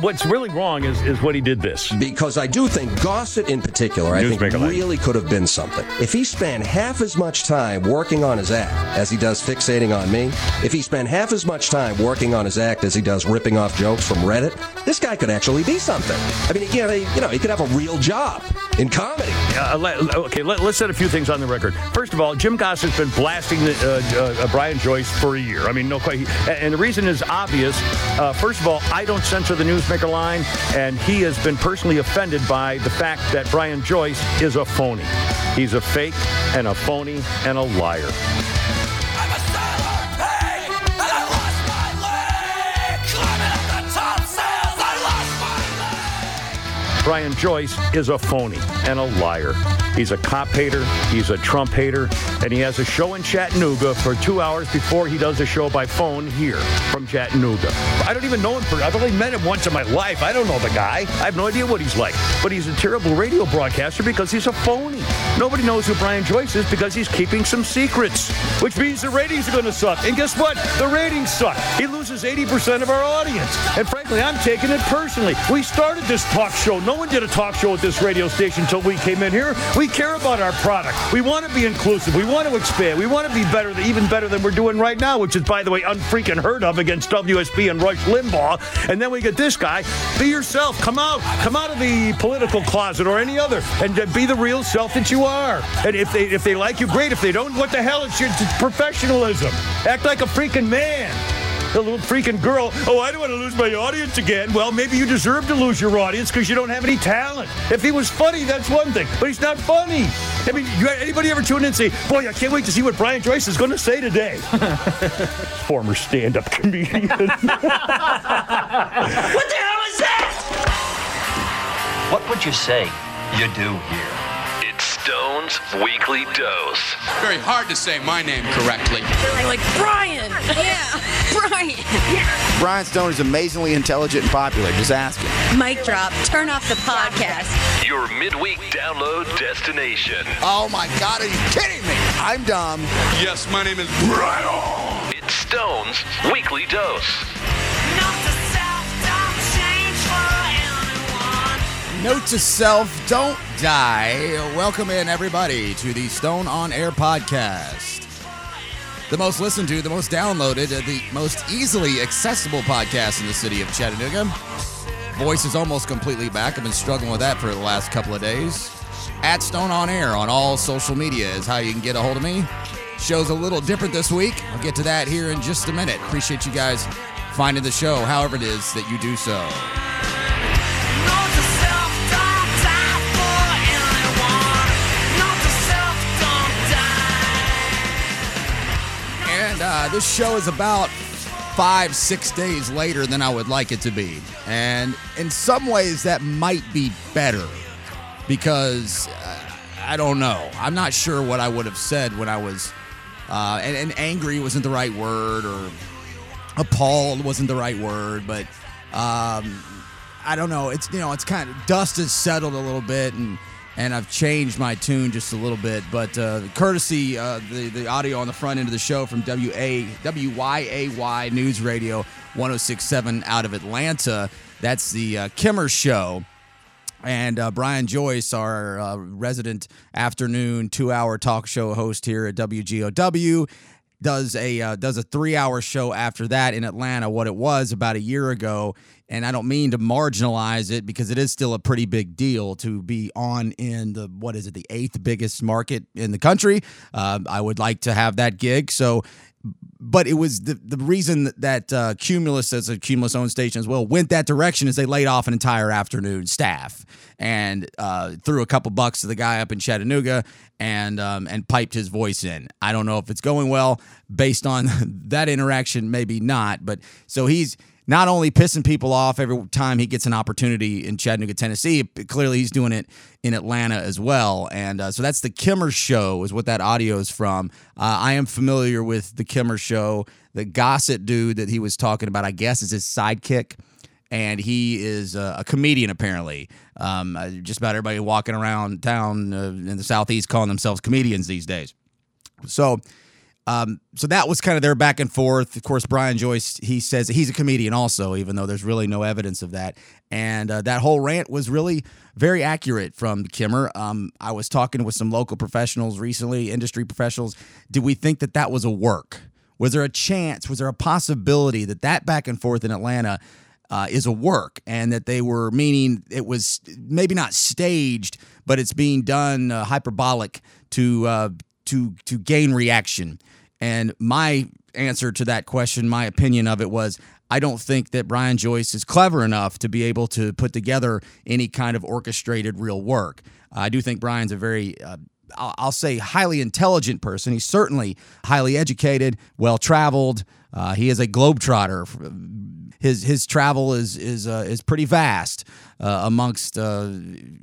what's really wrong is, is what he did this. Because I do think Gossett in particular, I think really could have been something. If he spent half as much time working on his act as he does fixating on me, if he spent half as much time working on his act as he does ripping off jokes from Reddit, this guy could actually be something. I mean, he, you know, he could have a real job in comedy. Uh, let, okay, let, us set a few things on the record. First of all, Jim Gossett's been blasting the, uh, uh, Brian Joyce for a year. I mean, no question. And the reason is obvious. Uh, first of all, I don't censor the newsmaker line, and he has been personally offended by the fact that Brian Joyce is a phony. He's a fake and a phony and a liar. Brian Joyce is a phony and a liar. He's a cop hater, he's a Trump hater, and he has a show in Chattanooga for two hours before he does a show by phone here from Chattanooga. I don't even know him. I've only met him once in my life. I don't know the guy. I have no idea what he's like. But he's a terrible radio broadcaster because he's a phony. Nobody knows who Brian Joyce is because he's keeping some secrets, which means the ratings are going to suck. And guess what? The ratings suck. He loses 80% of our audience. And frankly, I'm taking it personally. We started this talk show. No one did a talk show at this radio station until we came in here. We care about our product. We want to be inclusive. We want to expand. We want to be better, even better than we're doing right now, which is, by the way, unfreaking heard of against WSB and Rush Limbaugh. And then we get this guy. Be yourself. Come out. Come out of the political closet or any other, and be the real self that you are. And if they if they like you, great. If they don't, what the hell? It's your it's professionalism. Act like a freaking man a little freaking girl. Oh, I don't want to lose my audience again. Well, maybe you deserve to lose your audience because you don't have any talent. If he was funny, that's one thing, but he's not funny. I mean, you, anybody ever tune in and say, "Boy, I can't wait to see what Brian Joyce is going to say today"? Former stand-up comedian. what the hell is that? What would you say you do here? Stone's Weekly Dose. Very hard to say my name correctly. They're like, Brian! Yeah, Brian! Yeah. Brian Stone is amazingly intelligent and popular. Just ask him. Mic drop. Turn off the podcast. Your midweek download destination. Oh my God, are you kidding me? I'm dumb. Yes, my name is Brian. It's Stone's Weekly Dose. Note to self, don't die. Welcome in, everybody, to the Stone on Air podcast. The most listened to, the most downloaded, the most easily accessible podcast in the city of Chattanooga. Voice is almost completely back. I've been struggling with that for the last couple of days. At Stone on Air on all social media is how you can get a hold of me. Show's a little different this week. I'll get to that here in just a minute. Appreciate you guys finding the show, however it is that you do so. Uh, this show is about five, six days later than I would like it to be. And in some ways, that might be better because uh, I don't know. I'm not sure what I would have said when I was, uh, and, and, angry wasn't the right word, or appalled wasn't the right word, but um, I don't know. It's, you know, it's kind of, dust has settled a little bit and, and I've changed my tune just a little bit. But uh, courtesy uh, the the audio on the front end of the show from W A W Y A Y News Radio 106.7 out of Atlanta. That's the uh, Kimmer Show. And uh, Brian Joyce, our uh, resident afternoon two-hour talk show host here at WGOW, does a uh, does a three hour show after that in Atlanta. What it was about a year ago, and I don't mean to marginalize it because it is still a pretty big deal to be on in the what is it the eighth biggest market in the country. Uh, I would like to have that gig, so but it was the, the reason that uh, Cumulus, as a Cumulus owned station as well, went that direction is they laid off an entire afternoon staff and uh, threw a couple bucks to the guy up in Chattanooga and um, and piped his voice in. I don't know if it's going well based on that interaction, maybe not. But so he's not only pissing people off every time he gets an opportunity in Chattanooga, Tennessee, clearly he's doing it in Atlanta as well. And uh, so that's the Kimmer Show, is what that audio is from. Uh, I am familiar with the Kimmer Show. The Gossett dude that he was talking about, I guess, is his sidekick. And he is a, a comedian, apparently. Um, uh, just about everybody walking around town uh, in the Southeast calling themselves comedians these days. So, Um, so that was kind of their back and forth. Of course, Brian Joyce, he says he's a comedian also, even though there's really no evidence of that. And uh, that whole rant was really very accurate from Kimmer. Um, I was talking with some local professionals recently, industry professionals. Did we think that that was a work? Was there a chance? Was there a possibility that that back and forth in Atlanta uh, is a work and that they were meaning it was maybe not staged, but it's being done uh, hyperbolic to uh, to to gain reaction? And my answer to that question, my opinion of it was I don't think that Brian Joyce is clever enough to be able to put together any kind of orchestrated real work. I do think Brian's a very uh, I'll say highly intelligent person. He's certainly highly educated, well traveled. Uh, he is a globetrotter. His his travel is is uh, is pretty vast uh, amongst uh,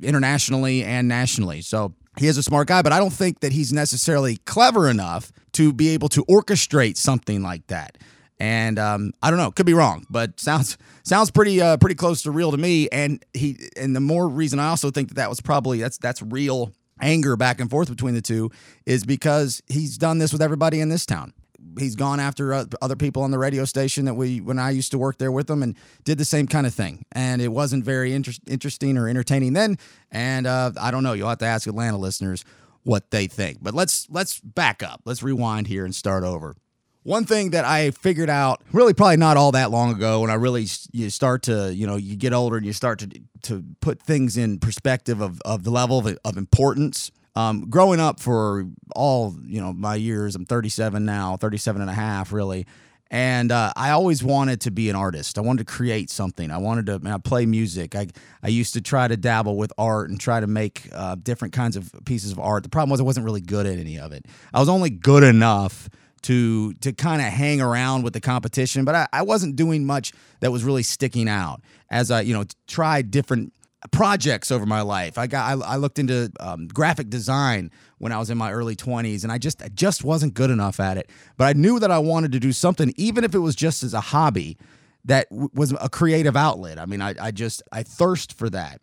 internationally and nationally. So he is a smart guy, but I don't think that he's necessarily clever enough to be able to orchestrate something like that. And um, I don't know, could be wrong, but sounds sounds pretty uh, pretty close to real to me. And he and the more reason I also think that that was probably that's that's real anger back and forth between the two is because he's done this with everybody in this town. He's gone after other people on the radio station that we, when I used to work there with them, and did the same kind of thing. And it wasn't very inter- interesting or entertaining then. And uh, I don't know. You'll have to ask Atlanta listeners what they think. But let's let's back up. Let's rewind here and start over. One thing that I figured out really probably not all that long ago when I really you start to, you know, you get older and you start to to put things in perspective of, of the level of, of importance. Um, growing up for all, you know, my years, I'm 37 now, 37 and a half really. And uh, I always wanted to be an artist. I wanted to create something. I wanted to I play music. I, I used to try to dabble with art and try to make uh, different kinds of pieces of art. The problem was I wasn't really good at any of it. I was only good enough to to kind of hang around with the competition, but I, I, wasn't doing much that was really sticking out as I you know tried different projects over my life. I got I, I looked into um, graphic design when I was in my early 20s, and I just I just wasn't good enough at it. But I knew that I wanted to do something, even if it was just as a hobby, that w- was a creative outlet. I mean, I, I just I thirst for that.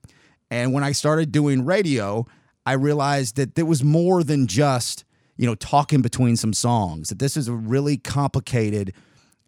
And when I started doing radio, I realized that there was more than just you know, talking between some songs. That this is a really complicated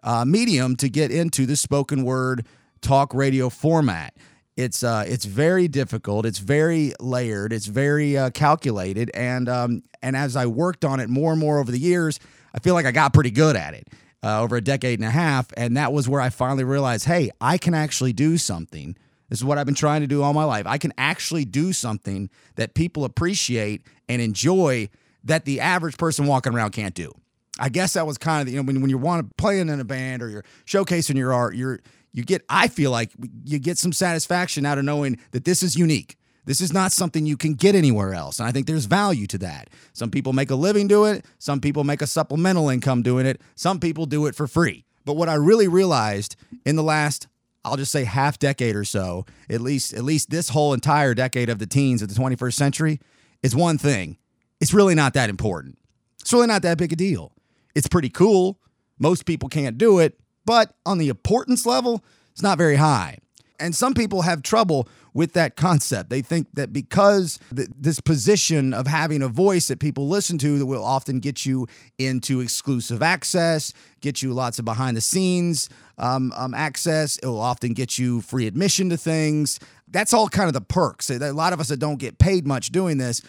uh, medium to get into the spoken word talk radio format. It's uh, it's very difficult. It's very layered. It's very uh, calculated. And um, and as I worked on it more and more over the years, I feel like I got pretty good at it uh, over a decade and a half. And that was where I finally realized, hey, I can actually do something. This is what I've been trying to do all my life. I can actually do something that people appreciate and enjoy that the average person walking around can't do. I guess that was kind of the, you know when when you want to play in a band or you're showcasing your art, you're you get I feel like you get some satisfaction out of knowing that this is unique. This is not something you can get anywhere else. And I think there's value to that. Some people make a living doing it, some people make a supplemental income doing it, some people do it for free. But what I really realized in the last I'll just say half decade or so, at least at least this whole entire decade of the teens of the 21st century is one thing it's really not that important. It's really not that big a deal. It's pretty cool. Most people can't do it, but on the importance level, it's not very high. And some people have trouble with that concept. They think that because th- this position of having a voice that people listen to that will often get you into exclusive access, get you lots of behind the scenes um, um, access, it will often get you free admission to things. That's all kind of the perks. A lot of us that don't get paid much doing this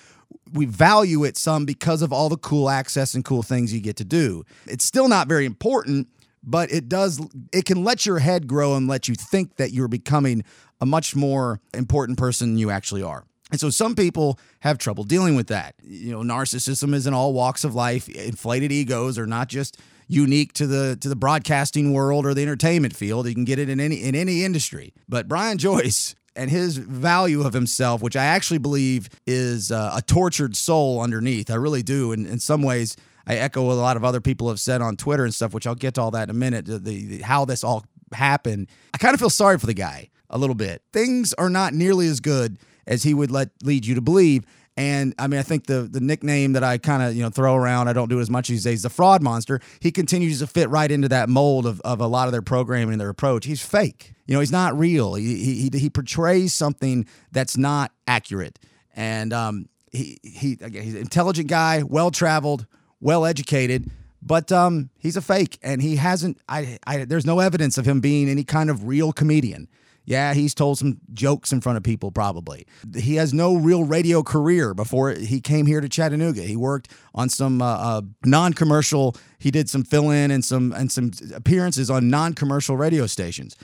we value it some because of all the cool access and cool things you get to do. It's still not very important, but it does it can let your head grow and let you think that you're becoming a much more important person than you actually are. And so some people have trouble dealing with that. You know, narcissism is in all walks of life. Inflated egos are not just unique to the to the broadcasting world or the entertainment field. You can get it in any in any industry. But Brian Joyce and his value of himself, which I actually believe is uh, a tortured soul underneath. I really do. And in some ways, I echo what a lot of other people have said on Twitter and stuff, which I'll get to all that in a minute. The, the how this all happened. I kind of feel sorry for the guy a little bit. Things are not nearly as good as he would let lead you to believe. And I mean, I think the the nickname that I kind of you know throw around, I don't do it as much these days, the fraud monster. He continues to fit right into that mold of, of a lot of their programming and their approach. He's fake. You know, he's not real. He he he portrays something that's not accurate. And um, he he again, he's an intelligent guy, well traveled, well educated, But um, he's a fake, and he hasn't. I, I there's no evidence of him being any kind of real comedian. Yeah, he's told some jokes in front of people, probably. He has no real radio career before he came here to Chattanooga. He worked on some uh, uh, non-commercial. He did some fill-in and some and some appearances on non-commercial radio stations,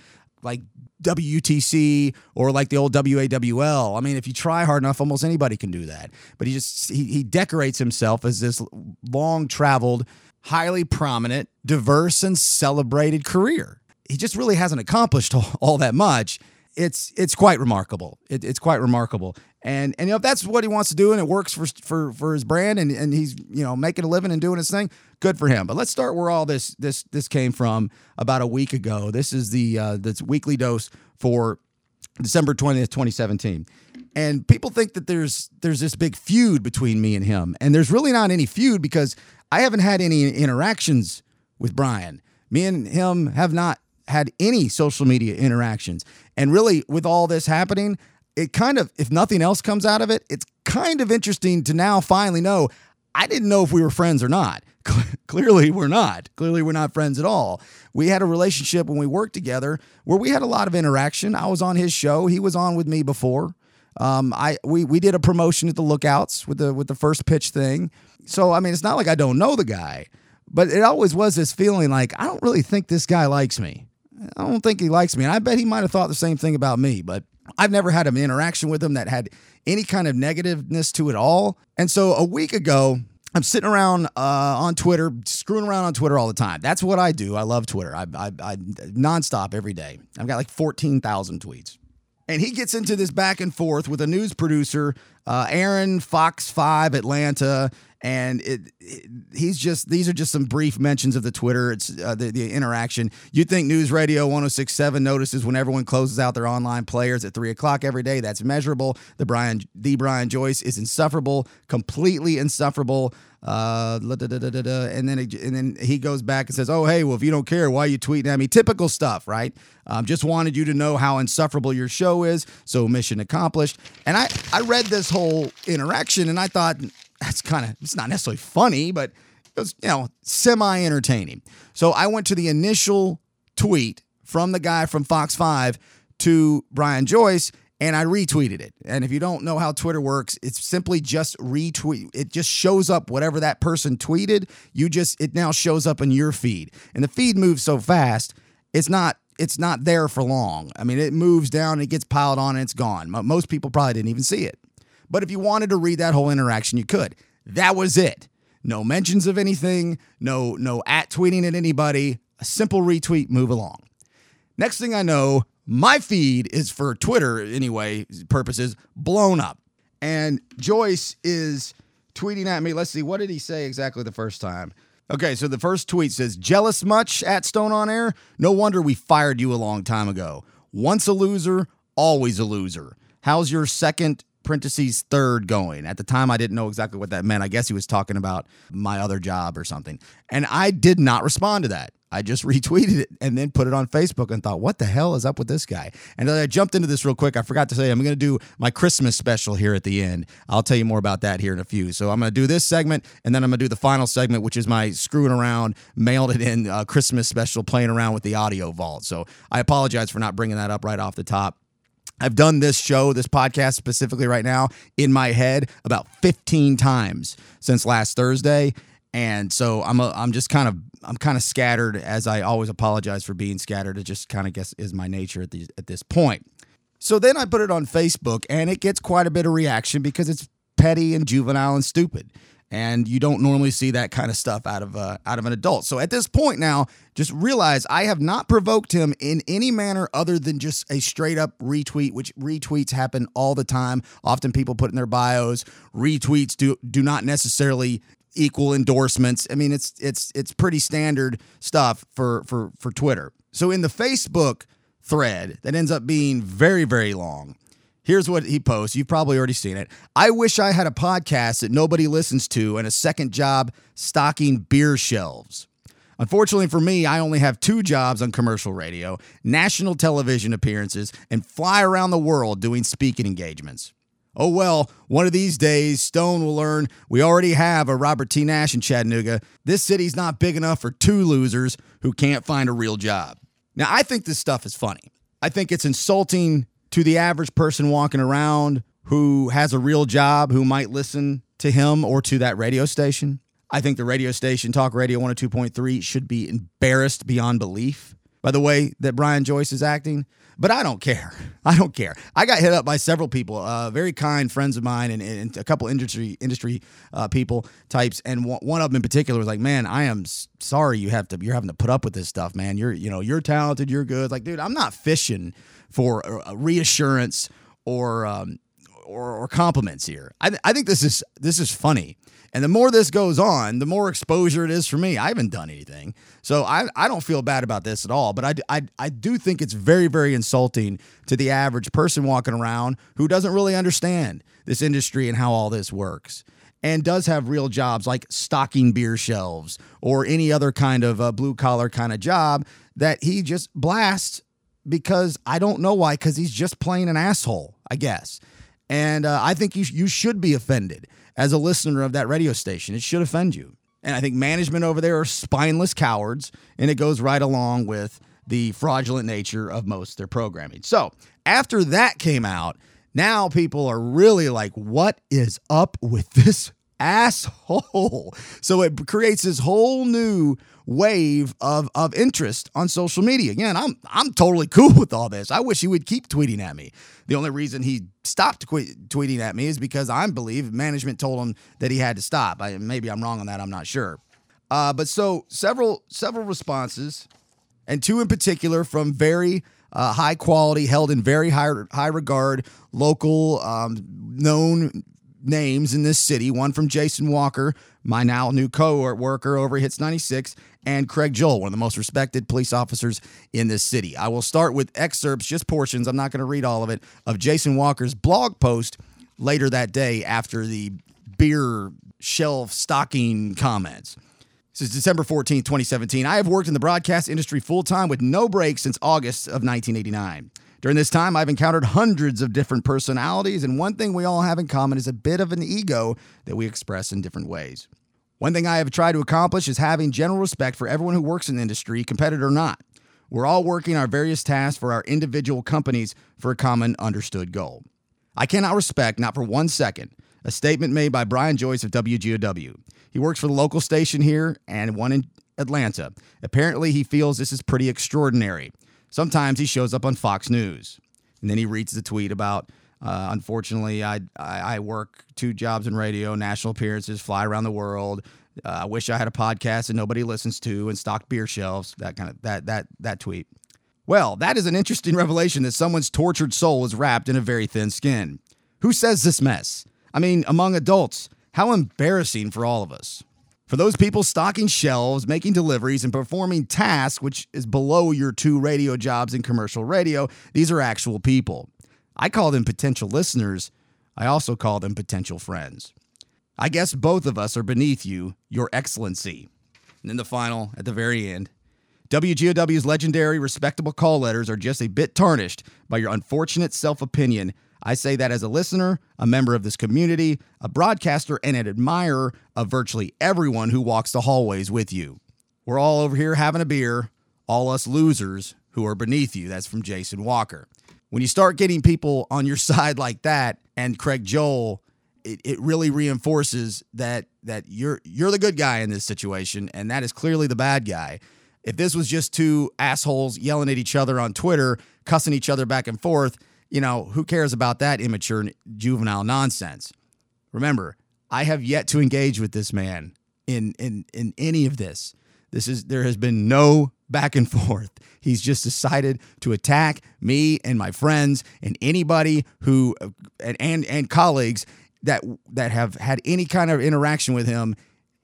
like WTC or like the old WAWL. I mean, if you try hard enough, almost anybody can do that. But he just he, he decorates himself as this long-traveled, highly prominent, diverse, and celebrated career he just really hasn't accomplished all, all that much. It's it's quite remarkable. It, it's quite remarkable. And and you know if that's what he wants to do and it works for for for his brand and and he's you know making a living and doing his thing, good for him. But let's start where all this this this came from about a week ago. This is the uh, this weekly dose for December twentieth, twenty seventeen. And people think that there's there's this big feud between me and him, and there's really not any feud because I haven't had any interactions with Brian. Me and him have not had any social media interactions. And really, with all this happening, it kind of, if nothing else comes out of it, it's kind of interesting to now finally know I didn't know if we were friends or not. Clearly, we're not. Clearly, we're not friends at all. We had a relationship when we worked together where we had a lot of interaction. I was on his show, he was on with me before. Um, I we we did a promotion at the Lookouts with the with the first pitch thing. So I mean, it's not like I don't know the guy, but it always was this feeling like I don't really think this guy likes me. I don't think he likes me. And I bet he might have thought the same thing about me, but I've never had an interaction with him that had any kind of negativeness to it all. And so a week ago, I'm sitting around uh, on Twitter, screwing around on Twitter all the time. That's what I do. I love Twitter. I, I, I nonstop every day. I've got like 14,000 tweets. And he gets into this back and forth with a news producer, uh, Aaron Fox 5 Atlanta, and it, it, he's just these are just some brief mentions of the Twitter. It's uh, the, the interaction. You'd think News Radio 1067 notices when everyone closes out their online players at three o'clock every day. That's measurable. The Brian the Brian Joyce is insufferable, completely insufferable. Uh, and then and then he goes back and says, "Oh, hey, well, if you don't care, why are you tweeting at me?" Typical stuff, right? Um, just wanted you to know how insufferable your show is, so mission accomplished. And I I read this whole interaction and I thought that's kind of it's not necessarily funny, but it was you know semi entertaining. So I went to the initial tweet from the guy from Fox Five to Brian Joyce, and I retweeted it. And if you don't know how Twitter works, it's simply just retweet. It just shows up whatever that person tweeted. You just it now shows up in your feed, and the feed moves so fast. It's not it's not there for long. I mean, it moves down, it gets piled on, and it's gone. Most people probably didn't even see it. But if you wanted to read that whole interaction, you could. That was it. No mentions of anything, no no at tweeting at anybody, a simple retweet, move along. Next thing I know, my feed is for Twitter anyway purposes blown up. And Joyce is tweeting at me. Let's see, what did he say exactly the first time? Okay, so the first tweet says, Jealous much at Stone on Air? No wonder we fired you a long time ago. Once a loser, always a loser. How's your second parentheses third going. At the time, I didn't know exactly what that meant. I guess he was talking about my other job or something. And I did not respond to that. I just retweeted it and then put it on Facebook and thought, what the hell is up with this guy? And I jumped into this real quick. I forgot to say, I'm going to do my Christmas special here at the end. I'll tell you more about that here in a few. So I'm going to do this segment and then I'm going to do the final segment, which is my screwing around, mailed it in uh, Christmas special, playing around with the audio vault. So I apologize for not bringing that up right off the top. I've done this show, this podcast specifically right now in my head about 15 times since last Thursday. And so I'm a, I'm just kind of I'm kind of scattered as I always apologize for being scattered. It just kind of guess is my nature at, the, at this point. So then I put it on Facebook and it gets quite a bit of reaction because it's petty and juvenile and stupid and you don't normally see that kind of stuff out of uh, out of an adult. So at this point now, just realize I have not provoked him in any manner other than just a straight up retweet, which retweets happen all the time. Often people put in their bios retweets do do not necessarily equal endorsements. I mean, it's it's it's pretty standard stuff for for for Twitter. So in the Facebook thread that ends up being very very long Here's what he posts. You've probably already seen it. I wish I had a podcast that nobody listens to and a second job stocking beer shelves. Unfortunately for me, I only have two jobs on commercial radio, national television appearances, and fly around the world doing speaking engagements. Oh well, one of these days, Stone will learn we already have a Robert T. Nash in Chattanooga. This city's not big enough for two losers who can't find a real job. Now, I think this stuff is funny. I think it's insulting to the average person walking around who has a real job who might listen to him or to that radio station. I think the radio station, Talk Radio 102.3, should be embarrassed beyond belief by the way that Brian Joyce is acting. But I don't care. I don't care. I got hit up by several people, uh, very kind friends of mine, and, and a couple industry industry uh, people types, and one, of them in particular was like, "Man, I am sorry you have to. You're having to put up with this stuff, man. You're you know you're talented. You're good. Like, dude, I'm not fishing for reassurance or um, or, or compliments here. I, th- I think this is this is funny. And the more this goes on, the more exposure it is for me. I haven't done anything. So I, I don't feel bad about this at all. But I, I, I do think it's very, very insulting to the average person walking around who doesn't really understand this industry and how all this works and does have real jobs like stocking beer shelves or any other kind of uh, blue collar kind of job that he just blasts because I don't know why, because he's just plain an asshole, I guess. And uh, I think you, you should be offended as a listener of that radio station. It should offend you. And I think management over there are spineless cowards, and it goes right along with the fraudulent nature of most of their programming. So after that came out, now people are really like, what is up with this asshole? So it creates this whole new wave of of interest on social media. Again, I'm I'm totally cool with all this. I wish he would keep tweeting at me. The only reason he stopped tweeting at me is because I believe management told him that he had to stop. I, maybe I'm wrong on that. I'm not sure. Uh, but so several several responses, and two in particular from very uh, high quality, held in very high high regard, local um, known names in this city. One from Jason Walker, my now new co-worker over at Hits 96, and Craig Joel, one of the most respected police officers in this city. I will start with excerpts, just portions. I'm not going to read all of it of Jason Walker's blog post later that day after the beer shelf stocking comments. Is December 14th, 2017. I have worked in the broadcast industry full time with no break since August of 1989. During this time, I've encountered hundreds of different personalities, and one thing we all have in common is a bit of an ego that we express in different ways. One thing I have tried to accomplish is having general respect for everyone who works in the industry, competitor or not. We're all working our various tasks for our individual companies for a common understood goal. I cannot respect, not for one second, a statement made by Brian Joyce of WGOW. He works for the local station here and one in Atlanta. Apparently, he feels this is pretty extraordinary. Sometimes he shows up on Fox News. And then he reads the tweet about, uh, unfortunately, I, I, I work two jobs in radio, national appearances, fly around the world. Uh, I wish I had a podcast that nobody listens to and stocked beer shelves. That kind of that that that tweet. Well, that is an interesting revelation that someone's tortured soul is wrapped in a very thin skin. Who says this mess? I mean, among adults, how embarrassing for all of us. For those people stocking shelves, making deliveries, and performing tasks which is below your two radio jobs in commercial radio, these are actual people. I call them potential listeners. I also call them potential friends. I guess both of us are beneath you, Your Excellency. And then the final, at the very end, WGOW's legendary respectable call letters are just a bit tarnished by your unfortunate self opinion. I say that as a listener, a member of this community, a broadcaster, and an admirer of virtually everyone who walks the hallways with you. We're all over here having a beer, all us losers who are beneath you. That's from Jason Walker. When you start getting people on your side like that, and Craig Joel, it, it really reinforces that that you're you're the good guy in this situation, and that is clearly the bad guy. If this was just two assholes yelling at each other on Twitter, cussing each other back and forth, you know, who cares about that immature juvenile nonsense? Remember, I have yet to engage with this man in in in any of this. This is there has been no back and forth. He's just decided to attack me and my friends and anybody who and and, and colleagues that that have had any kind of interaction with him.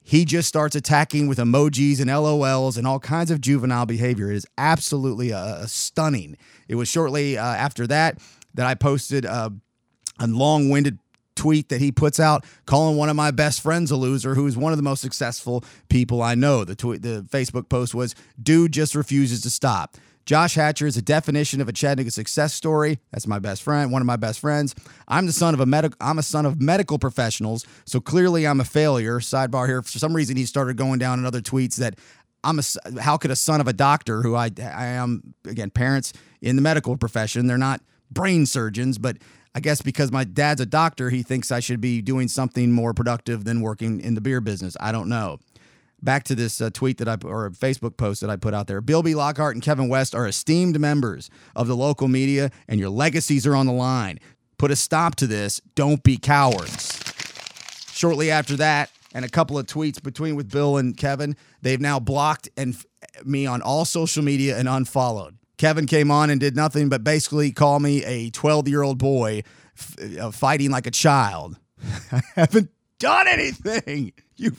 He just starts attacking with emojis and LOLs and all kinds of juvenile behavior. It is absolutely uh, stunning. It was shortly uh, after that that I posted uh, a long-winded tweet that he puts out calling one of my best friends a loser who is one of the most successful people I know. The tweet the Facebook post was dude just refuses to stop. Josh Hatcher is a definition of a Chattanooga success story. That's my best friend, one of my best friends. I'm the son of a medical. I'm a son of medical professionals, so clearly I'm a failure. Sidebar here. For some reason, he started going down in other tweets that I'm a. How could a son of a doctor, who I I am again, parents in the medical profession, they're not brain surgeons, but I guess because my dad's a doctor, he thinks I should be doing something more productive than working in the beer business. I don't know back to this uh, tweet that I or Facebook post that I put out there. Bill B. Lockhart and Kevin West are esteemed members of the local media, and your legacies are on the line. Put a stop to this. Don't be cowards. Shortly after that, and a couple of tweets between with Bill and Kevin, they've now blocked and me on all social media and unfollowed. Kevin came on and did nothing but basically call me a 12 year old boy f- uh, fighting like a child. I haven't done anything. You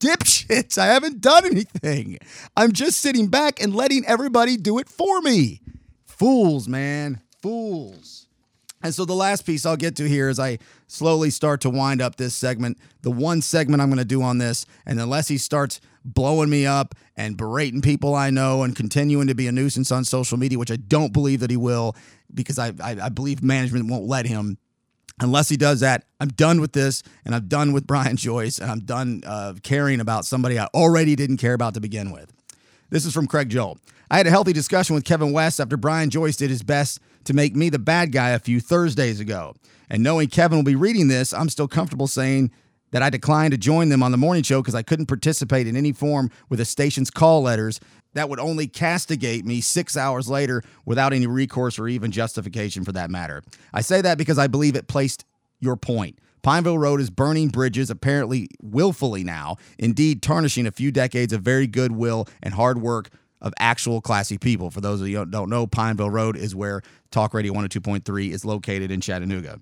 dipshits. I haven't done anything. I'm just sitting back and letting everybody do it for me. Fools, man. Fools. And so the last piece I'll get to here as I slowly start to wind up this segment, the one segment I'm going to do on this, and unless he starts blowing me up and berating people I know and continuing to be a nuisance on social media, which I don't believe that he will, because I, I, I believe management won't let him unless he does that, I'm done with this, and I'm done with Brian Joyce, and I'm done uh, caring about somebody I already didn't care about to begin with. This is from Craig Joel. I had a healthy discussion with Kevin West after Brian Joyce did his best to make me the bad guy a few Thursdays ago. And knowing Kevin will be reading this, I'm still comfortable saying that I declined to join them on the morning show because I couldn't participate in any form with the station's call letters that would only castigate me six hours later without any recourse or even justification for that matter. I say that because I believe it placed your point. Pineville Road is burning bridges, apparently willfully now, indeed tarnishing a few decades of very good will and hard work of actual classy people. For those of you who don't know, Pineville Road is where Talk Radio 102.3 is located in Chattanooga.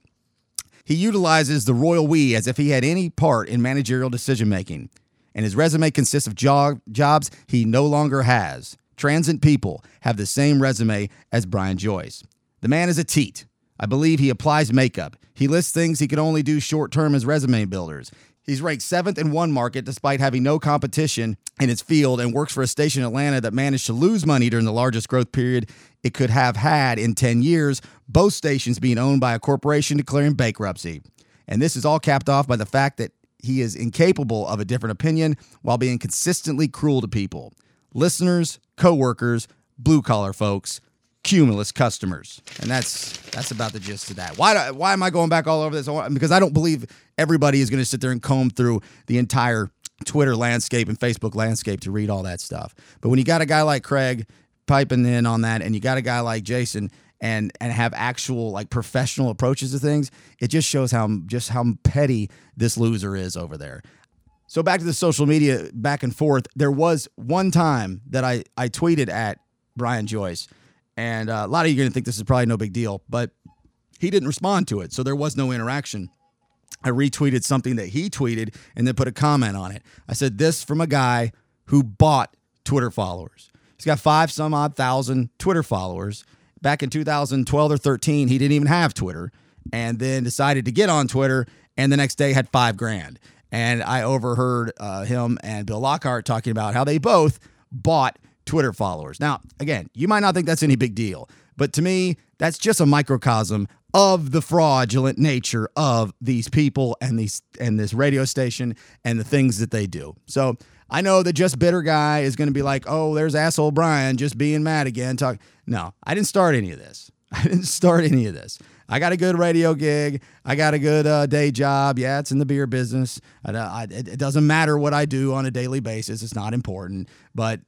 He utilizes the royal we as if he had any part in managerial decision making and his resume consists of job, jobs he no longer has. Transient people have the same resume as Brian Joyce. The man is a teat. I believe he applies makeup. He lists things he could only do short term as resume builders. He's ranked seventh in one market despite having no competition in its field and works for a station in Atlanta that managed to lose money during the largest growth period it could have had in 10 years, both stations being owned by a corporation declaring bankruptcy. And this is all capped off by the fact that he is incapable of a different opinion while being consistently cruel to people. Listeners, coworkers, blue collar folks, cumulus customers. And that's that's about the gist of that. Why why am I going back all over this? Because I don't believe everybody is going to sit there and comb through the entire Twitter landscape and Facebook landscape to read all that stuff. But when you got a guy like Craig piping in on that and you got a guy like Jason and and have actual like professional approaches to things, it just shows how just how petty this loser is over there. So back to the social media back and forth. There was one time that I I tweeted at Brian Joyce, and uh, a lot of you are gonna think this is probably no big deal, but he didn't respond to it, so there was no interaction. I retweeted something that he tweeted and then put a comment on it. I said this from a guy who bought Twitter followers. He's got five some odd thousand Twitter followers back in 2012 or 13, he didn't even have Twitter and then decided to get on Twitter and the next day had five grand. And I overheard uh, him and Bill Lockhart talking about how they both bought Twitter followers. Now, again, you might not think that's any big deal, but to me, that's just a microcosm of the fraudulent nature of these people and these and this radio station and the things that they do. So I know the just bitter guy is going to be like, "Oh, there's asshole Brian just being mad again." Talk. No, I didn't start any of this. I didn't start any of this. I got a good radio gig. I got a good uh, day job. Yeah, it's in the beer business. I, I, it doesn't matter what I do on a daily basis. It's not important, but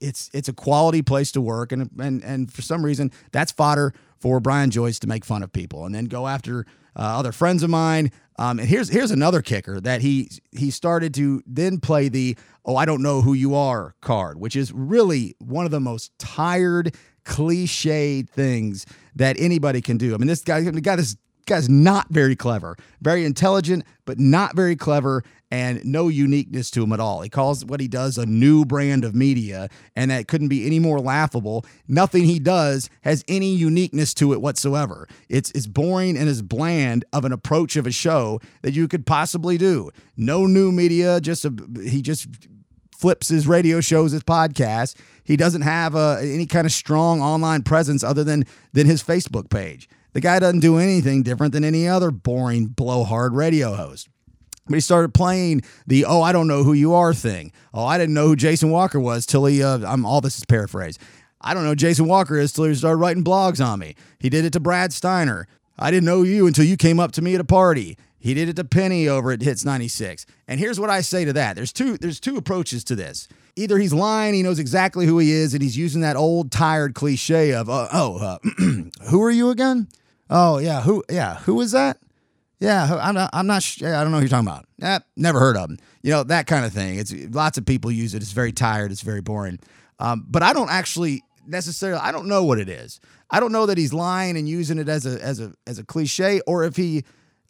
it's it's a quality place to work, and and and for some reason that's fodder for Brian Joyce to make fun of people and then go after uh, other friends of mine. Um, and here's here's another kicker that he he started to then play the oh I don't know who you are card, which is really one of the most tired cliched things that anybody can do. I mean, this guy, the guy, this guy's not very clever, very intelligent, but not very clever and no uniqueness to him at all. He calls what he does a new brand of media, and that couldn't be any more laughable. Nothing he does has any uniqueness to it whatsoever. It's as boring and as bland of an approach of a show that you could possibly do. No new media, just a, he just flips his radio shows, his podcasts. He doesn't have uh, any kind of strong online presence other than than his Facebook page. The guy doesn't do anything different than any other boring blowhard radio host. But he started playing the "Oh, I don't know who you are" thing. Oh, I didn't know who Jason Walker was till he. Uh, I'm all this is paraphrase. I don't know who Jason Walker is till he started writing blogs on me. He did it to Brad Steiner. I didn't know you until you came up to me at a party. He did it to Penny over at Hits 96. And here's what I say to that. There's two there's two approaches to this. Either he's lying, he knows exactly who he is, and he's using that old tired cliche of, uh, oh, uh, who are you again? Oh yeah, who yeah, who is that? Yeah, I'm not. I'm not. sh- I don't know who you're talking about. Eh, never heard of him. You know that kind of thing. It's lots of people use it. It's very tired. It's very boring. Um, but I don't actually necessarily. I don't know what it is. I don't know that he's lying and using it as a as a as a cliche, or if he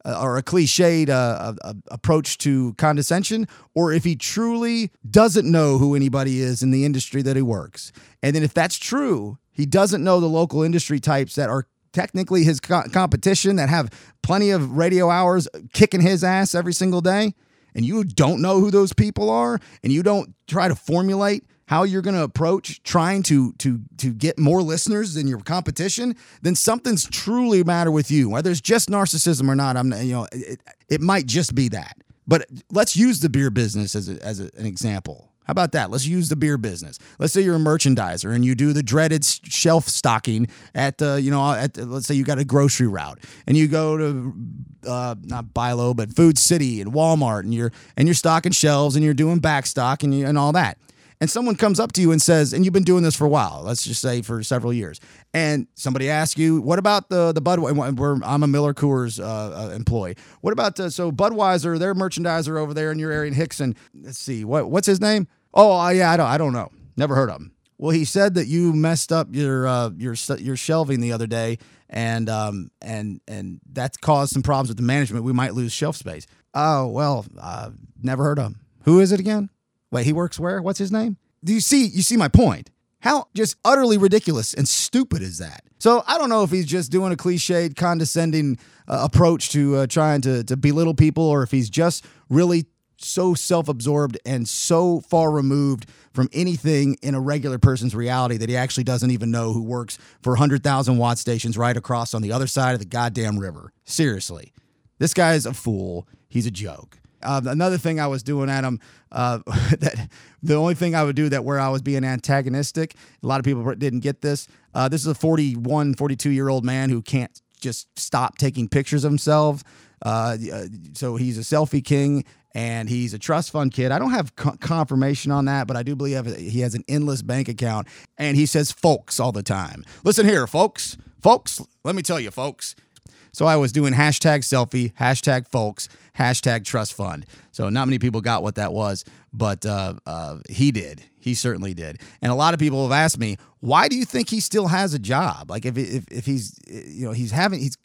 uh, or a cliched uh, approach to condescension, or if he truly doesn't know who anybody is in the industry that he works. And then if that's true, he doesn't know the local industry types that are technically his co- competition that have plenty of radio hours kicking his ass every single day. And you don't know who those people are, and you don't try to formulate how you're going to approach trying to to to get more listeners than your competition, then something's truly matter with you. Whether it's just narcissism or not, I'm you know it, it might just be that. But let's use the beer business as a, as a, an example. How about that? Let's use the beer business. Let's say you're a merchandiser and you do the dreaded shelf stocking at the, you know, at the, let's say you got a grocery route and you go to uh, not Bilo but Food City and Walmart and you're and you're stocking shelves and you're doing back stock and you, and all that. And someone comes up to you and says, and you've been doing this for a while. Let's just say for several years. And somebody asks you, what about the the Budweiser? I'm a Miller Coors uh, uh, employee. What about the, so Budweiser? Their merchandiser over there in your area in Hixson. Let's see, what what's his name? Oh, uh, yeah, I don't I don't know. Never heard of him. Well, he said that you messed up your uh, your your shelving the other day, and um and and that caused some problems with the management. We might lose shelf space. Oh well, uh, never heard of him. Who is it again? Wait, he works where? What's his name? Do you see? You see my point? How just utterly ridiculous and stupid is that? So I don't know if he's just doing a cliched, condescending uh, approach to uh, trying to to belittle people, or if he's just really so self-absorbed and so far removed from anything in a regular person's reality that he actually doesn't even know who works for 100,000 watt stations right across on the other side of the goddamn river. Seriously. This guy's a fool. He's a joke. Uh, another thing I was doing Adam, uh, that the only thing I would do that where I was being antagonistic, a lot of people didn't get this. Uh, this is a 41, 42 year old man who can't just stop taking pictures of himself. Uh, uh, so he's a selfie king and he's a trust fund kid. I don't have co- confirmation on that, but I do believe he has an endless bank account and he says folks all the time. Listen here, folks. Folks, let me tell you, folks. So I was doing hashtag selfie, hashtag folks, hashtag trust fund. So not many people got what that was, but uh, uh, he did. He certainly did. And a lot of people have asked me, why do you think he still has a job? Like if if, if he's you know he's having he's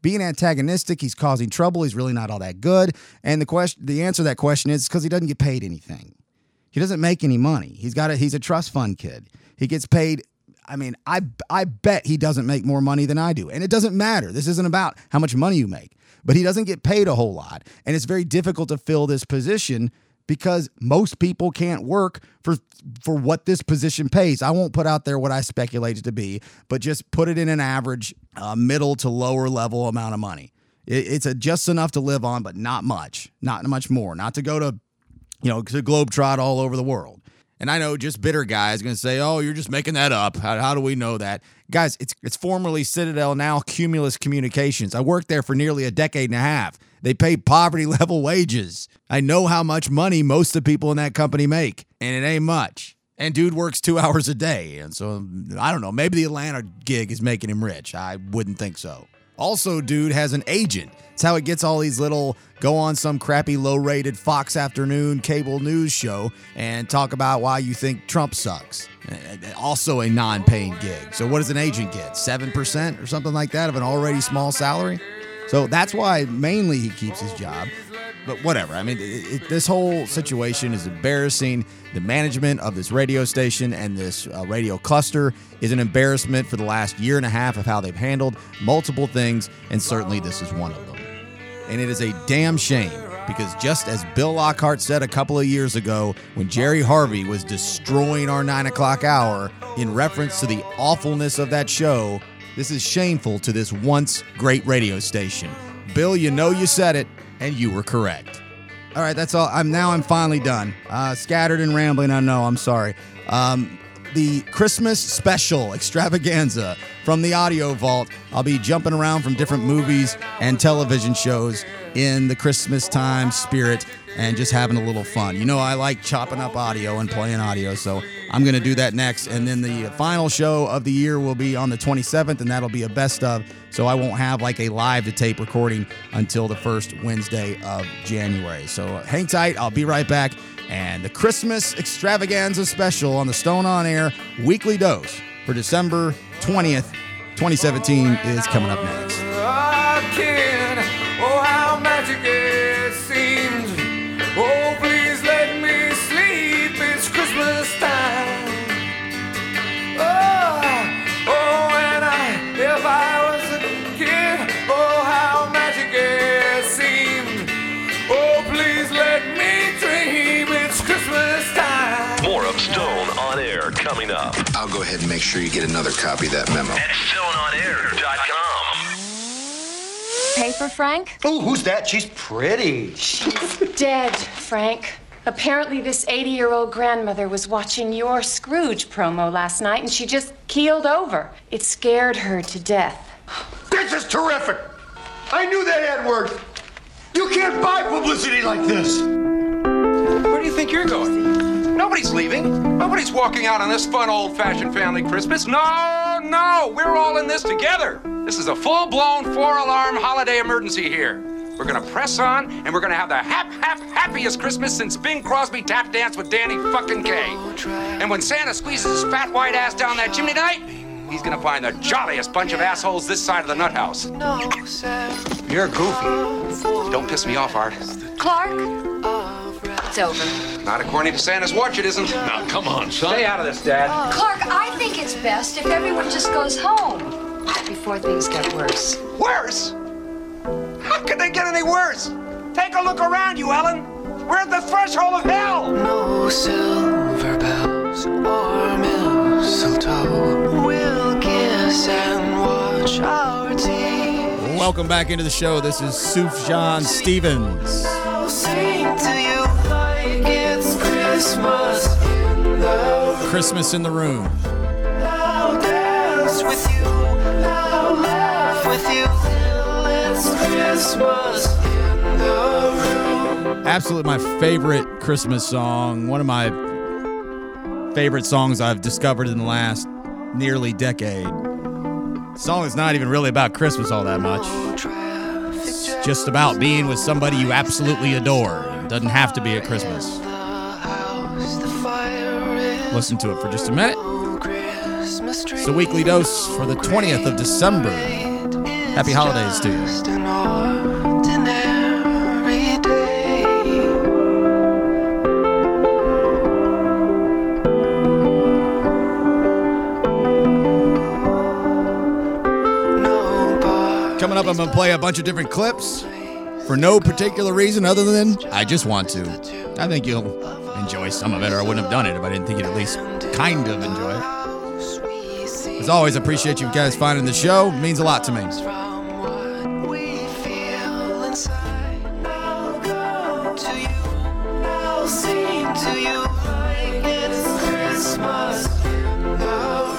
being antagonistic, he's causing trouble, he's really not all that good. And the question, the answer to that question is because he doesn't get paid anything. He doesn't make any money. He's got a he's a trust fund kid. He gets paid. I mean, I I bet he doesn't make more money than I do, and it doesn't matter. This isn't about how much money you make, but he doesn't get paid a whole lot, and it's very difficult to fill this position because most people can't work for for what this position pays. I won't put out there what I speculate it to be, but just put it in an average uh, middle to lower level amount of money. It, it's a just enough to live on, but not much, not much more, not to go to you know, to globetrot all over the world. And I know just bitter guys going to say, "Oh, you're just making that up." How, how do we know that, guys? It's it's formerly Citadel, now Cumulus Communications. I worked there for nearly a decade and a half. They pay poverty level wages. I know how much money most of the people in that company make, and it ain't much. And dude works two hours a day, and so I don't know. Maybe the Atlanta gig is making him rich. I wouldn't think so. Also, dude has an agent. It's how it gets all these little go on some crappy low rated Fox afternoon cable news show and talk about why you think Trump sucks. Uh, Also, a non paying gig. So, what does an agent get? 7% or something like that of an already small salary? So, that's why mainly he keeps his job. But whatever. I mean, it, it, this whole situation is embarrassing. The management of this radio station and this uh, radio cluster is an embarrassment for the last year and a half of how they've handled multiple things, and certainly this is one of them. And it is a damn shame because just as Bill Lockhart said a couple of years ago when Jerry Harvey was destroying our nine o'clock hour in reference to the awfulness of that show, this is shameful to this once great radio station. Bill, you know you said it, and you were correct. All right, that's all. I'm now. I'm finally done. Uh, scattered and rambling. I know. I'm sorry. Um, the Christmas special extravaganza from the Audio Vault. I'll be jumping around from different movies and television shows in the Christmas time spirit and just having a little fun. You know, I like chopping up audio and playing audio, so I'm going to do that next. And then the final show of the year will be on the 27th, and that'll be a best of. So I won't have like a live to tape recording until the first Wednesday of January. So hang tight. I'll be right back. And the Christmas extravaganza special on the Stone on Air weekly dose for December 20th, 2017 is coming up next. Oh, I'll go ahead and make sure you get another copy of that memo. at StoneOnAir.com. Paper, Frank? Oh, who's that? She's pretty. She's dead, Frank. Apparently, this 80 year old grandmother was watching your Scrooge promo last night and she just keeled over. It scared her to death. This is terrific. I knew that ad worked. You can't buy publicity like this. Where do you think you're going? Nobody's leaving. Nobody's walking out on this fun old fashioned family Christmas. No, no, we're all in this together. This is a full blown four alarm holiday emergency here. We're gonna press on and we're gonna have the hap hap happiest Christmas since Bing Crosby tap danced with Danny fucking Kaye. And when Santa squeezes his fat white ass down that chimney night, he's gonna find the jolliest bunch of assholes this side of the nut house. You're goofy. Don't piss me off, Art. Clark? Oh. It's over. Not according to Santa's watch, it isn't. Now, come on, son. Stay out of this, Dad. Oh. Clark, I think it's best if everyone just goes home before things get worse. Worse? How could they get any worse? Take a look around you, Ellen. We're at the threshold of hell. No silver bells or mistletoe. We'll kiss and watch our TV. Welcome back into the show. This is Sufjan Stevens. Christmas in the Christmas in the room. I'll dance with you. I'll laugh with you. It's Christmas in the room. Absolutely my favorite Christmas song. One of my favorite songs I've discovered in the last nearly decade. The song is not even really about Christmas all that much. It's just about being with somebody you absolutely adore. It doesn't have to be at Christmas. Listen to it for just a minute. It's a weekly dose for the 20th of December. Happy holidays to you. Just an ordinary day. Coming up, I'm going to play a bunch of different clips for no particular reason other than I just want to. I think you'll enjoy some of it, or I wouldn't have done it if I didn't think you'd at least kind of enjoy it. As always, I appreciate you guys finding the show. It means a lot to me.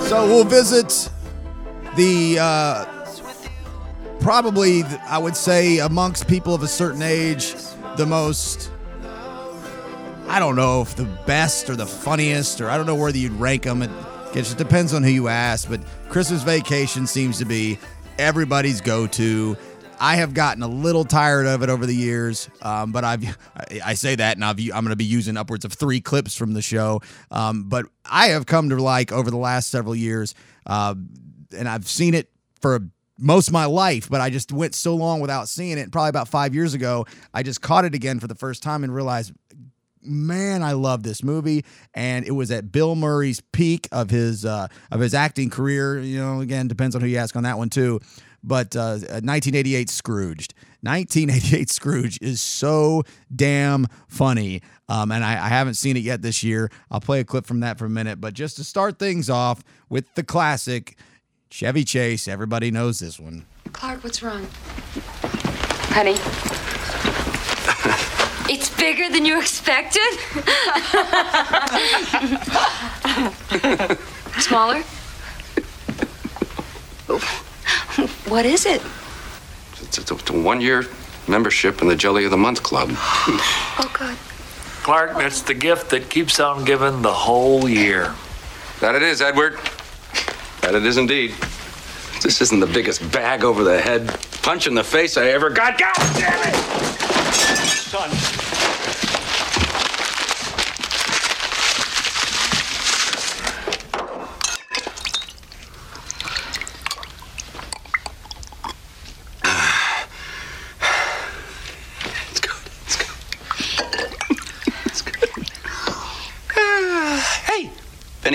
So we'll visit the uh, probably, I would say, amongst people of a certain age, the most. I don't know if the best or the funniest, or I don't know whether you'd rank them. It, just depends on who you ask. But Christmas Vacation seems to be everybody's go-to. I have gotten a little tired of it over the years, um, but I've I, I say that, and I've, I'm going to be using upwards of three clips from the show. Um, but I have come to like over the last several years, uh, and I've seen it for most of my life, but I just went so long without seeing it. Probably about five years ago, I just caught it again for the first time and realized, man, I love this movie. And it was at Bill Murray's peak of his uh, of his acting career. You know, again, depends on who you ask on that one too. but uh, 1988 Scrooged. 1988 Scrooged is so damn funny. Um, and I, I haven't seen it yet this year. I'll play a clip from that for a minute. But just to start things off with the classic Chevy Chase, everybody knows this one. Clark, what's wrong? Honey. It's bigger than you expected? Smaller? What is it? It's, it's a, it's a one-year membership in the Jelly of the Month Club. Oh, God. Clark, that's the gift that keeps on giving the whole year. That it is, Edward. That it is indeed. This isn't the biggest bag over the head punch in the face I ever got. God damn it! Son. Hey, if any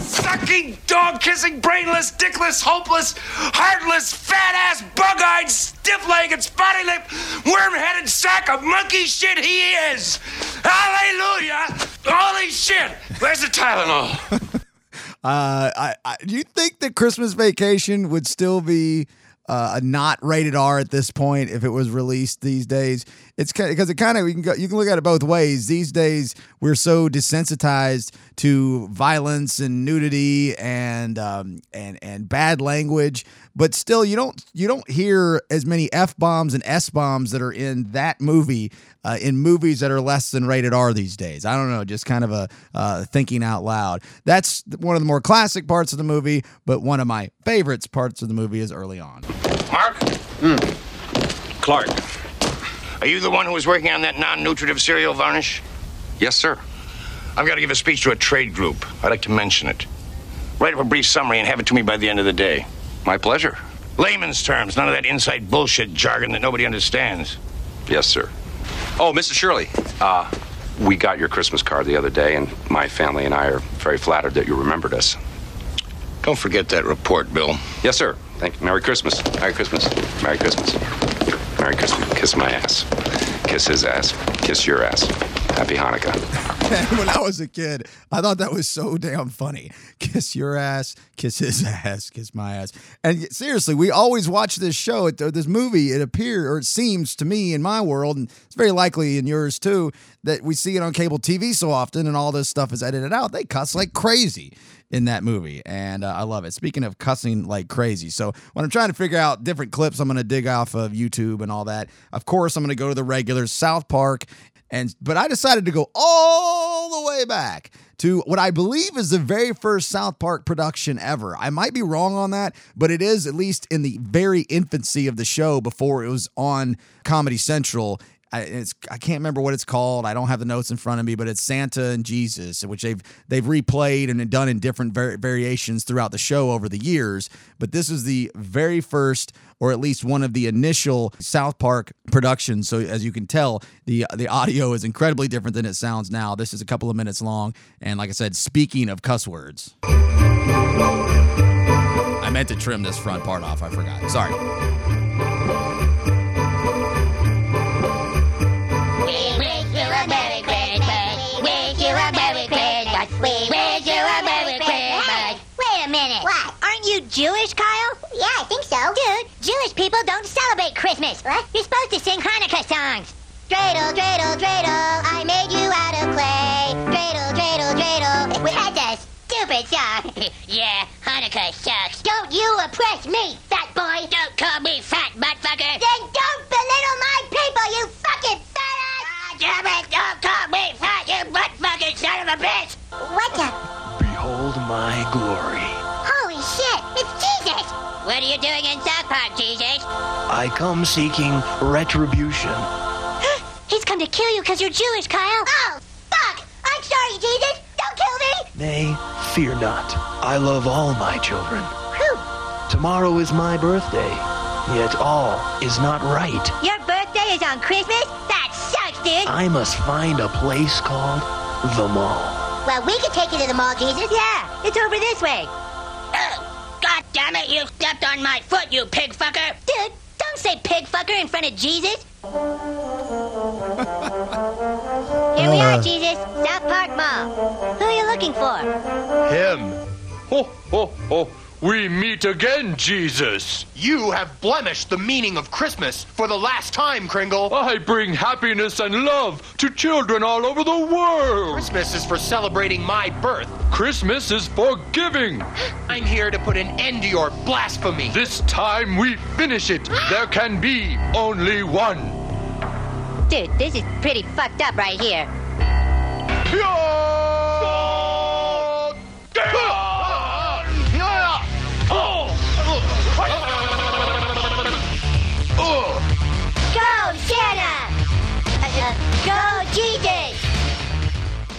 sucking, dog kissing, brainless, dickless, hopeless, heartless, fat ass, bug eyed, stiff legged, spotty lipped, worm headed sack of monkey shit he is. Hallelujah! Holy shit! Where's the Tylenol? Uh, I, I, do you think that Christmas Vacation would still be uh, a not rated R at this point if it was released these days? It's because it kind of you can go, you can look at it both ways. These days we're so desensitized to violence and nudity and um, and and bad language, but still you don't you don't hear as many f bombs and s bombs that are in that movie uh, in movies that are less than rated R these days. I don't know, just kind of a uh, thinking out loud. That's one of the more classic parts of the movie, but one of my favorites parts of the movie is early on. Mark? Clark. Are you the one who was working on that non nutritive cereal varnish? Yes, sir. I've got to give a speech to a trade group. I'd like to mention it. Write up a brief summary and have it to me by the end of the day. My pleasure. Layman's terms, none of that inside bullshit jargon that nobody understands. Yes, sir. Oh, Mrs. Shirley, uh, we got your Christmas card the other day, and my family and I are very flattered that you remembered us. Don't forget that report, Bill. Yes, sir. Thank you. Merry Christmas. Merry Christmas. Merry Christmas. Merry Christmas. Kiss my ass. Kiss his ass. Kiss your ass. Happy Hanukkah. when I was a kid, I thought that was so damn funny. Kiss your ass, kiss his ass, kiss my ass. And seriously, we always watch this show, uh, this movie. It appears, or it seems to me in my world, and it's very likely in yours too, that we see it on cable TV so often, and all this stuff is edited out. They cuss like crazy in that movie, and uh, I love it. Speaking of cussing like crazy, so when I'm trying to figure out different clips, I'm going to dig off of YouTube and all that. Of course, I'm going to go to the regular South Park, and but I decided to go all the way back to what I believe is the very first South Park production ever. I might be wrong on that, but it is at least in the very infancy of the show before it was on Comedy Central. I, it's I can't remember what it's called. I don't have the notes in front of me, but it's Santa and Jesus, which they've they've replayed and done in different var- variations throughout the show over the years. But this is the very first, or at least one of the initial South Park productions. So as you can tell, the the audio is incredibly different than it sounds now. This is a couple of minutes long, and like I said, speaking of cuss words. I meant to trim this front part off. I forgot. Sorry. Jewish, Kyle? Yeah, I think so. Dude, Jewish people don't celebrate Christmas. What? You're supposed to sing Hanukkah songs. Dreidel, dreidel, dreidel, I made you out of clay. Dreidel, dreidel, dreidel. Well, that's a stupid song. yeah, Hanukkah sucks. Don't you oppress me, fat boy. Don't call me fat, buttfucker. Then don't belittle my people, you fucking fat ass. Ah, damn it, don't call me fat, you buttfucking son of a bitch. What the? Behold my glory. What are you doing in South Park, Jesus? I come seeking retribution. He's come to kill you because you're Jewish, Kyle. Oh, fuck! I'm sorry, Jesus. Don't kill me. Nay, fear not. I love all my children. Whew. Tomorrow is my birthday, yet all is not right. Your birthday is on Christmas? That sucks, dude. I must find a place called the mall. Well, we could take you to the mall, Jesus. Yeah, it's over this way. God damn it, you stepped on my foot, you pig fucker. Dude, don't say pig fucker in front of Jesus. Here we are, Uh. Jesus. South Park Mall. Who are you looking for? Him. Ho, ho, ho. We meet again, Jesus. You have blemished the meaning of Christmas for the last time, Kringle. I bring happiness and love to children all over the world. Christmas is for celebrating my birth. Christmas is for giving. I'm here to put an end to your blasphemy. This time we finish it. There can be only one. Dude, this is pretty fucked up right here. Go, go, Jesus!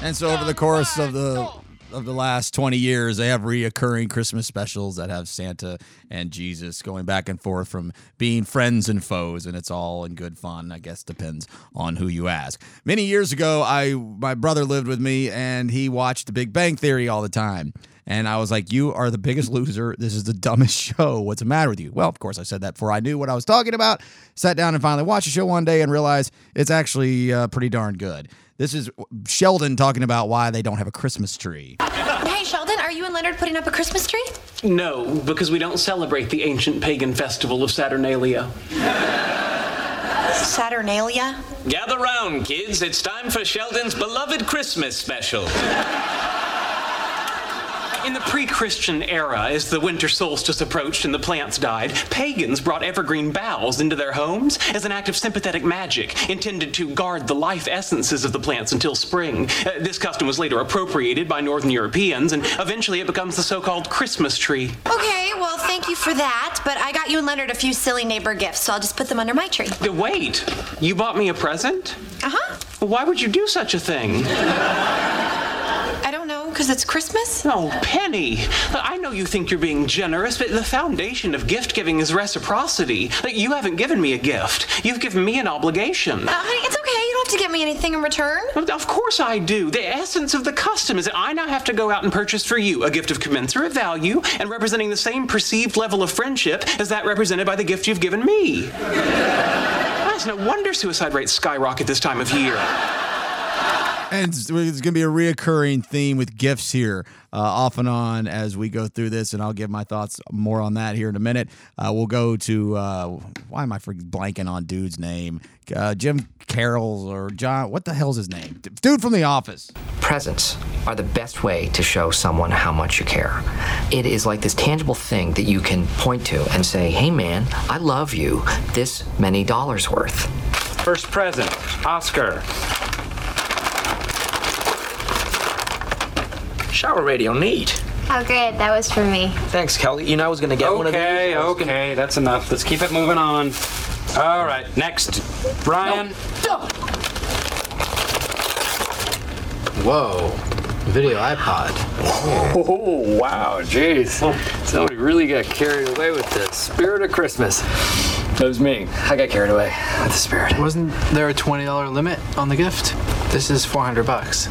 And so over the course of the of the last 20 years, they have reoccurring Christmas specials that have Santa and Jesus going back and forth from being friends and foes, and it's all in good fun. I guess depends on who you ask. Many years ago, I my brother lived with me, and he watched The Big Bang Theory all the time. And I was like, "You are the biggest loser. This is the dumbest show. What's the matter with you?" Well, of course, I said that before I knew what I was talking about. Sat down and finally watched the show one day and realized it's actually uh, pretty darn good. This is Sheldon talking about why they don't have a Christmas tree. Hey, Sheldon, are you and Leonard putting up a Christmas tree? No, because we don't celebrate the ancient pagan festival of Saturnalia. Saturnalia? Gather round, kids. It's time for Sheldon's beloved Christmas special. In the pre Christian era, as the winter solstice approached and the plants died, pagans brought evergreen boughs into their homes as an act of sympathetic magic intended to guard the life essences of the plants until spring. Uh, this custom was later appropriated by Northern Europeans, and eventually it becomes the so called Christmas tree. Okay, well, thank you for that, but I got you and Leonard a few silly neighbor gifts, so I'll just put them under my tree. Uh, Wait, you bought me a present? Uh huh. Why would you do such a thing? I don't know, because it's Christmas? Oh, Penny, I know you think you're being generous, but the foundation of gift giving is reciprocity. Like, You haven't given me a gift, you've given me an obligation. Uh, honey, it's okay. You don't have to get me anything in return. Of course I do. The essence of the custom is that I now have to go out and purchase for you a gift of commensurate value and representing the same perceived level of friendship as that represented by the gift you've given me. It's no wonder suicide rates skyrocket this time of year. And it's going to be a reoccurring theme with gifts here, uh, off and on as we go through this. And I'll give my thoughts more on that here in a minute. Uh, we'll go to, uh, why am I freaking blanking on dude's name? Uh, Jim Carroll or John, what the hell's his name? Dude from The Office. Presents are the best way to show someone how much you care. It is like this tangible thing that you can point to and say, hey man, I love you, this many dollars worth. First present, Oscar. Shower radio, neat. Oh, great. That was for me. Thanks, Kelly. You know I was going to get one of these. Okay, okay, that's enough. Let's keep it moving on. All right, next, Brian. Whoa. Video iPod. Oh, wow, jeez. Somebody really got carried away with the spirit of Christmas. That was me. I got carried away with the spirit. Wasn't there a $20 limit on the gift? This is 400 bucks.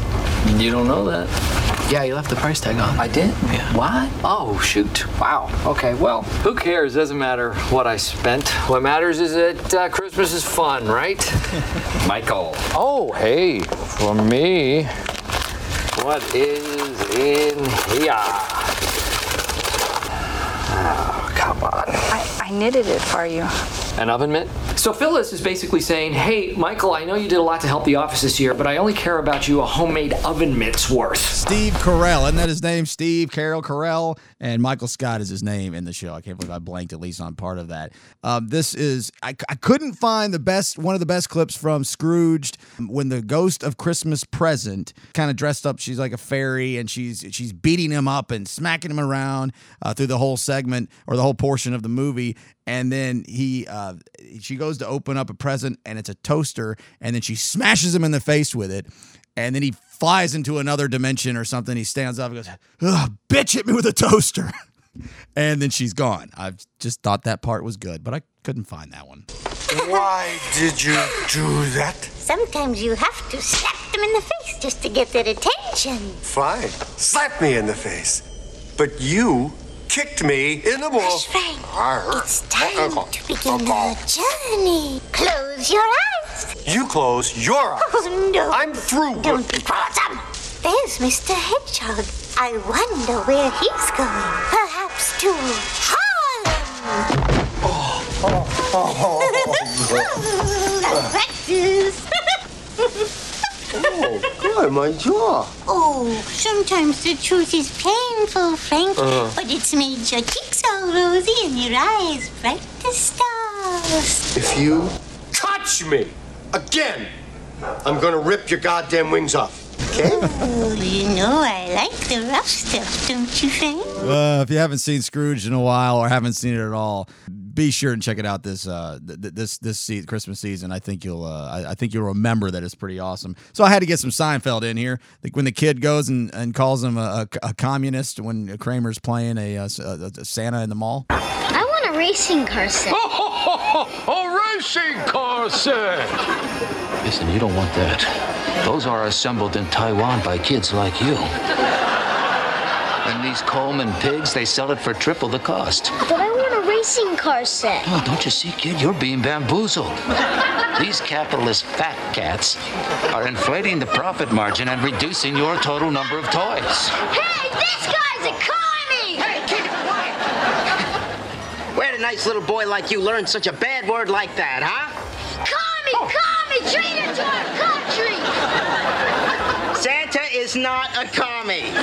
You don't know that? Yeah, you left the price tag on. I did? Yeah. What? Oh, shoot. Wow. Okay, well, who cares? Doesn't matter what I spent. What matters is that uh, Christmas is fun, right? Michael. Oh, hey, for me, what is in here? Oh, come on. I, I knitted it for you. An oven mitt? So Phyllis is basically saying, hey, Michael, I know you did a lot to help the office this year, but I only care about you a homemade oven mitt's worth. Steve Carell, isn't that his name? Steve Carroll Carell, and Michael Scott is his name in the show. I can't believe I blanked at least on part of that. Um, this is I, I couldn't find the best one of the best clips from Scrooged when the ghost of Christmas Present kind of dressed up. She's like a fairy and she's she's beating him up and smacking him around uh, through the whole segment or the whole portion of the movie. And then he, uh, she goes to open up a present, and it's a toaster, and then she smashes him in the face with it, and then he flies into another dimension or something. He stands up and goes, Ugh, "Bitch, hit me with a toaster," and then she's gone. I just thought that part was good, but I couldn't find that one. Why did you do that? Sometimes you have to slap them in the face just to get their attention. Fine. Slap me in the face. But you kicked me in the balls. Frank. It's time to begin the journey. Close your eyes. You close your eyes. Oh, no. I'm through. Don't be quarrelsome. There's Mr. Hedgehog. I wonder where he's going. Perhaps to Harlem. Oh, oh, oh, practice. Oh, God, my jaw. Oh, sometimes the truth is painful, Frank, Uh-huh. but it's made your cheeks all rosy and your eyes bright as stars. If you touch me again, I'm gonna rip your goddamn wings off. Okay? Oh, you know I like the rough stuff, don't you, think? Uh, if you haven't seen Scrooged in a while or haven't seen it at all, be sure and check it out this uh th- th- this this se- Christmas season. I think you'll uh, I, I think you'll remember that it's pretty awesome. So I had to get some Seinfeld in here. Like when the kid goes and, and calls him a, a, a communist when Kramer's playing a, uh, s- a- a Santa in the mall. I want a racing car set. A racing car set! Listen, you don't want that. Those are assembled in Taiwan by kids like you. And these Coleman pigs, they sell it for triple the cost. But I want a racing car set. Oh, don't you see, kid? You're being bamboozled. These capitalist fat cats are inflating the profit margin and reducing your total number of toys. Hey, this guy's a commie! Hey, keep it quiet! Where did a nice little boy like you learn such a bad word like that, huh? Commie, oh. commie, traitor to our country! Santa is not a commie.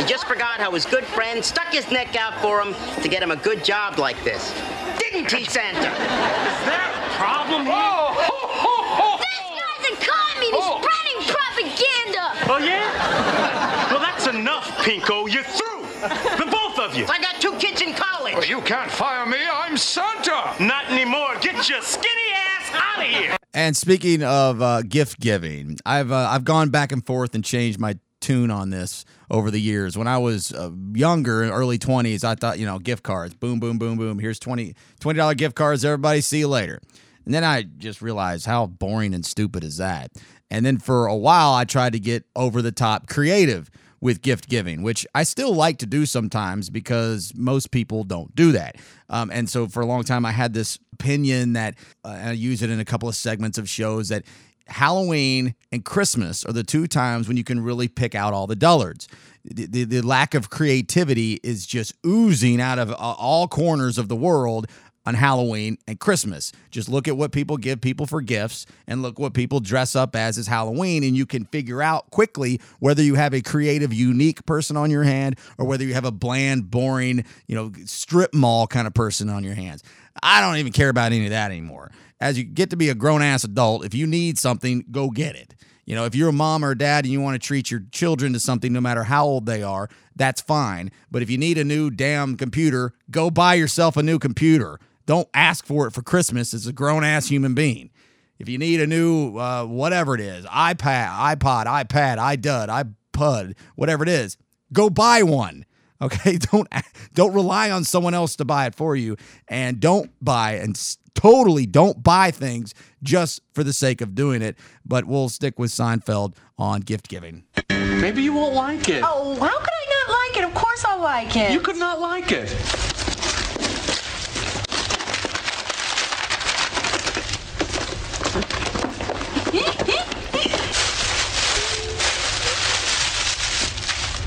He just forgot how his good friend stuck his neck out for him to get him a good job like this. Didn't he, Santa? Is there a problem here? Oh, this guy's a commie! He's Oh. spreading propaganda! Oh, yeah? Well, that's enough, Pinko. You're through. The both of you. I got two kids in college. Well, you can't fire me. I'm Santa. Not anymore. Get your skinny ass out of here. And speaking of uh, gift giving, I've uh, I've gone back and forth and changed my tune on this over the years. When I was uh, younger, in early twenties, I thought you know gift cards, boom, boom, boom, boom. Here's 20 dollar gift cards. Everybody, see you later. And then I just realized how boring and stupid is that. And then for a while, I tried to get over the top creative with gift giving, which I still like to do sometimes because most people don't do that. Um, and so for a long time, I had this opinion that uh, I use it in a couple of segments of shows that Halloween and Christmas are the two times when you can really pick out all the dullards. The, the, the lack of creativity is just oozing out of uh, all corners of the world on Halloween and Christmas. Just look at what people give people for gifts and look what people dress up as as Halloween and you can figure out quickly whether you have a creative unique person on your hand or whether you have a bland boring, you know, strip mall kind of person on your hands. I don't even care about any of that anymore. As you get to be a grown ass adult, if you need something, go get it. You know, if you're a mom or a dad and you want to treat your children to something, no matter how old they are, that's fine. But if you need a new damn computer, go buy yourself a new computer. Don't ask for it for Christmas as a grown ass human being. If you need a new uh, whatever it is, iPad, iPod, iPad, iDud, iPud, whatever it is, go buy one. Okay, don't don't rely on someone else to buy it for you, and don't buy and totally don't buy things just for the sake of doing it. But we'll stick with Seinfeld on gift giving. Maybe you won't like it. Oh, how could I not like it? Of course I'll like it. You could not like it.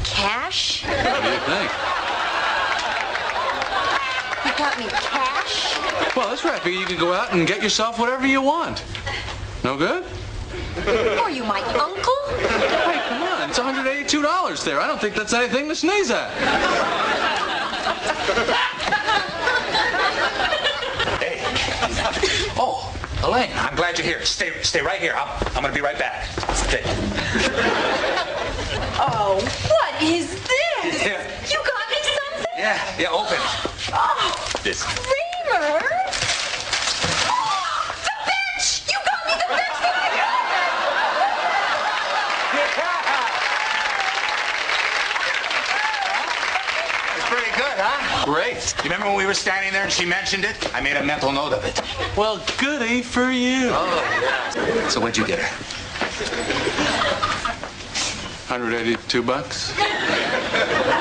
Cash? What do you think? You got me cash? Well, that's right. Figure you can go out and get yourself whatever you want. No good? Are you my uncle? Hey, come on. It's $182 there. I don't think that's anything to sneeze at. Elaine, I'm glad you're here. Stay, stay right here. I'm, I'm gonna be right back. Stay. Oh, what is this? Yeah. You got me something? Yeah, yeah. Open. Oh, This. Kramer! Homer! the bitch! You got me the bitch that I It's pretty good, huh? Great. You remember when we were standing there and she mentioned it? I made a mental note of it. Well, goody for you. Oh, yeah. So what'd you get her? 182 bucks.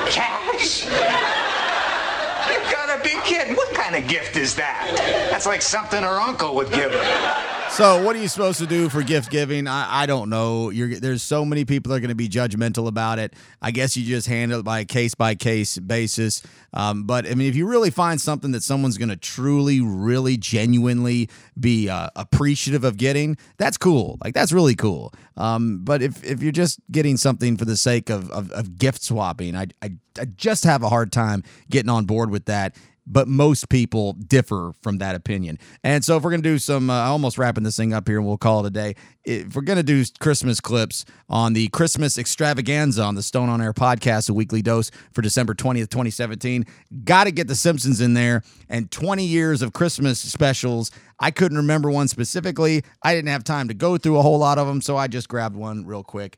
Cash? You gotta be kidding. What kind of gift is that? That's like something her uncle would give her. So, what are you supposed to do for gift giving? I, I don't know. You're, there's so many people that are going to be judgmental about it. I guess you just handle it by a case by case basis. Um, but I mean, if you really find something that someone's going to truly, really, genuinely be uh, appreciative of getting, that's cool. Like that's really cool. Um, but if if you're just getting something for the sake of of, of gift swapping, I, I I just have a hard time getting on board with that but most people differ from that opinion. And so, if we're going to do some, uh, almost wrapping this thing up here, and we'll call it a day. If we're going to do Christmas clips on the Christmas extravaganza on the Stone on Air podcast, a weekly dose for December 20th, 2017, got to get The Simpsons in there and 20 years of Christmas specials. I couldn't remember one specifically. I didn't have time to go through a whole lot of them, so I just grabbed one real quick.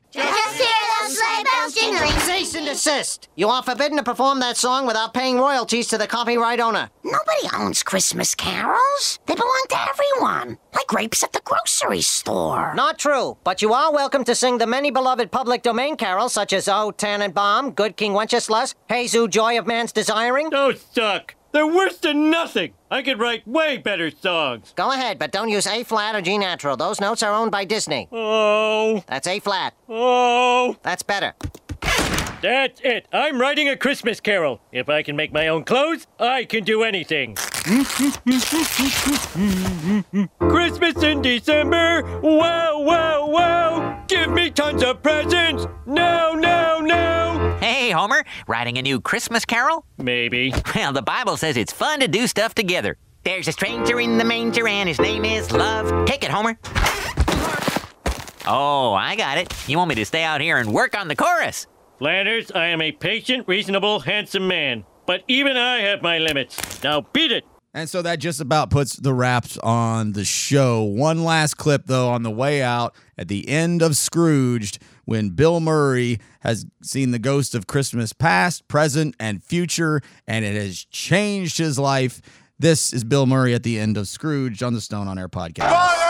Bells jingling. Cease and desist. You are forbidden to perform that song without paying royalties to the copyright owner. Nobody owns Christmas carols. They belong to everyone, like grapes at the grocery store. Not true, but you are welcome to sing the many beloved public domain carols such as O Tannenbaum, Good King Wenceslas, Hey, Jesu Joy of Man's Desiring. Those suck. They're worse than nothing. I could write way better songs. Go ahead, but don't use A flat or G natural. Those notes are owned by Disney. Oh. That's A flat. Oh. That's better. That's it. I'm writing a Christmas carol. If I can make my own clothes, I can do anything. Christmas in December. Wow, wow, wow. Give me tons of presents. No, no, no. Hey, Homer, writing a new Christmas carol? Maybe. Well, the Bible says it's fun to do stuff together. There's a stranger in the manger and his name is Love. Take it, Homer. Oh, I got it. You want me to stay out here and work on the chorus? Flanders, I am a patient, reasonable, handsome man. But even I have my limits. Now beat it. And so that just about puts the wraps on the show. One last clip, though, on the way out at the end of Scrooged, when Bill Murray has seen the ghost of Christmas past, present, and future, and it has changed his life. This is Bill Murray at the end of Scrooged on the Stone on Air podcast.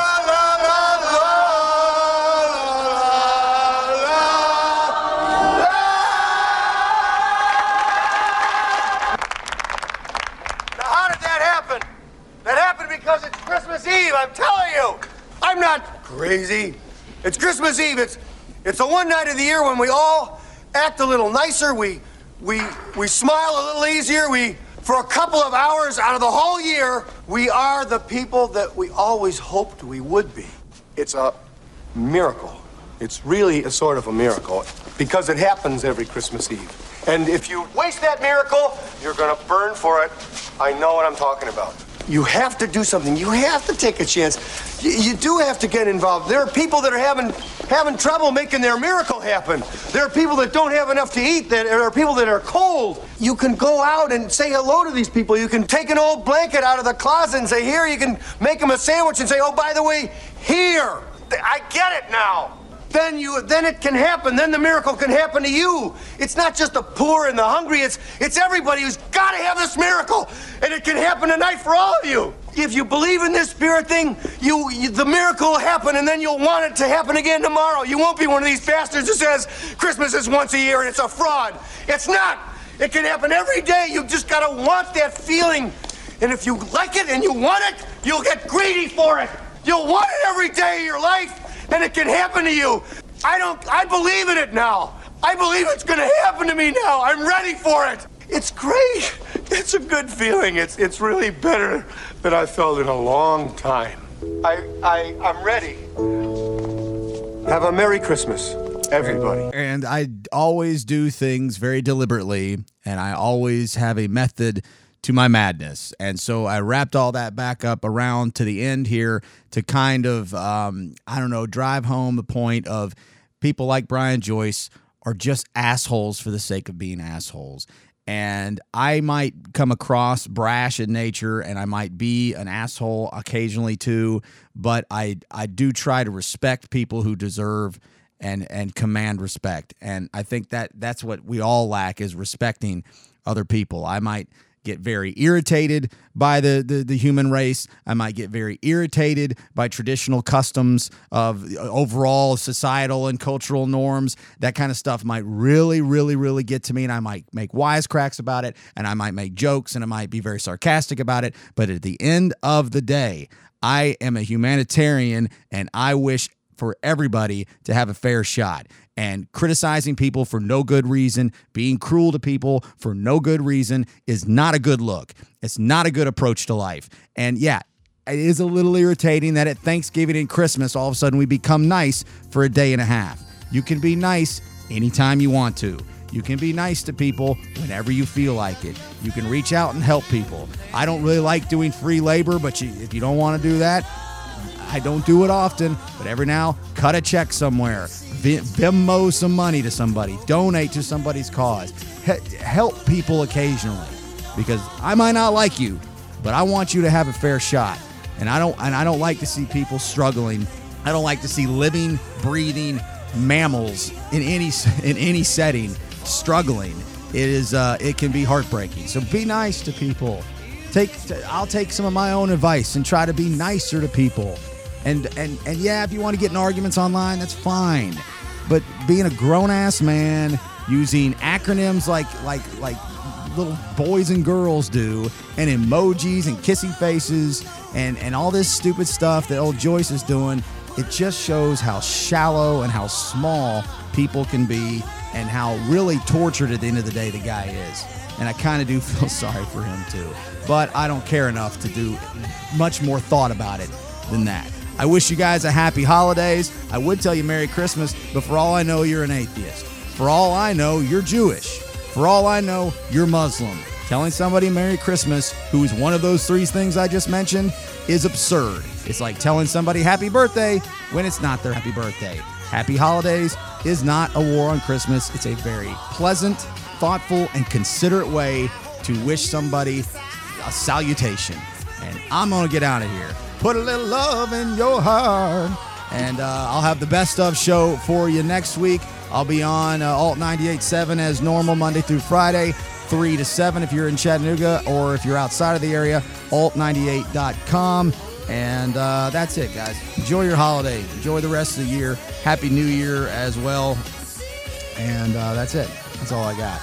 Eve, I'm telling you. I'm not crazy. It's Christmas Eve. It's it's the one night of the year when we all act a little nicer. We we we smile a little easier. We for a couple of hours out of the whole year, we are the people that we always hoped we would be. It's a miracle. It's really a sort of a miracle because it happens every Christmas Eve. And if you waste that miracle, you're going to burn for it. I know what I'm talking about. You have to do something. You have to take a chance. You, you do have to get involved. There are people that are having having trouble making their miracle happen. There are people that don't have enough to eat. There are people that are cold. You can go out and say hello to these people. You can take an old blanket out of the closet and say, "Here." You can make them a sandwich and say, "Oh, by the way, here." I get it now then you then it can happen. Then the miracle can happen to you. It's not just the poor and the hungry. It's it's everybody who's got to have this miracle. And it can happen tonight for all of you. If you believe in this spirit thing you, you the miracle will happen and then you'll want it to happen again tomorrow. You won't be one of these bastards who says christmas is once a year and it's a fraud. It's not. It can happen every day. You just got to want that feeling. And if you like it and you want it you'll get greedy for it. You'll want it every day of your life and it can happen to you. I don't, I believe in it now. I believe it's going to happen to me now. I'm ready for it. It's great. It's a good feeling. It's, it's really better than I felt in a long time. I, I, I'm ready. Have a Merry Christmas, everybody. And I always do things very deliberately, and I always have a method to my madness. And so I wrapped all that back up around to the end here to kind of, um, I don't know, drive home the point of people like Brian Joyce are just assholes for the sake of being assholes. And I might come across brash in nature and I might be an asshole occasionally too, but I I do try to respect people who deserve and and command respect. And I think that that's what we all lack is respecting other people. I might get very irritated by the, the, the human race. I might get very irritated by traditional customs of uh, overall societal and cultural norms. That kind of stuff might really, really, really get to me, and I might make wisecracks about it, and I might make jokes, and I might be very sarcastic about it. But at the end of the day, I am a humanitarian, and I wish for everybody to have a fair shot. And criticizing people for no good reason, being cruel to people for no good reason is not a good look. It's not a good approach to life. And yeah, it is a little irritating that at Thanksgiving and Christmas, all of a sudden we become nice for a day and a half. You can be nice anytime you want to. You can be nice to people whenever you feel like it. You can reach out and help people. I don't really like doing free labor, but you, if you don't want to do that, I don't do it often, but every now, cut a check somewhere, Venmo some money to somebody, donate to somebody's cause, He- help people occasionally, because I might not like you, but I want you to have a fair shot, and I don't and I don't like to see people struggling. I don't like to see living, breathing mammals in any in any setting struggling. It is uh, it can be heartbreaking. So be nice to people. Take I'll take some of my own advice and try to be nicer to people. And and and yeah, if you want to get in arguments online, that's fine. But being a grown ass man using acronyms like like like little boys and girls do, and emojis and kissy faces and and all this stupid stuff that old Joyce is doing, it just shows how shallow and how small people can be and how really tortured at the end of the day the guy is. And I kind of do feel sorry for him too. But I don't care enough to do much more thought about it than that. I wish you guys a happy holidays. I would tell you Merry Christmas, but for all I know, you're an atheist. For all I know, you're Jewish. For all I know, you're Muslim. Telling somebody Merry Christmas who is one of those three things I just mentioned is absurd. It's like telling somebody Happy Birthday when it's not their happy birthday. Happy Holidays is not a war on Christmas. It's a very pleasant, thoughtful, and considerate way to wish somebody a salutation. And I'm going to get out of here. Put a little love in your heart. And uh, I'll have the best of show for you next week. I'll be on uh, Alt 98.7 as normal, Monday through Friday, 3 to 7 if you're in Chattanooga, or if you're outside of the area, alt98.com. And uh, that's it, guys. Enjoy your holiday. Enjoy the rest of the year. Happy New Year as well. And uh, that's it. That's all I got.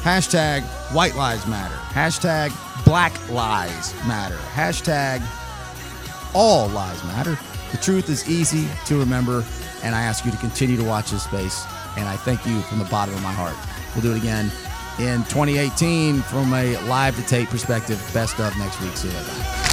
Hashtag White Lives Matter. Hashtag Black Lives Matter. Hashtag All Lives Matter. The truth is easy to remember, and I ask you to continue to watch this space. And I thank you from the bottom of my heart. We'll do it again in 2018 from a live to tape perspective. Best of next week. See you later.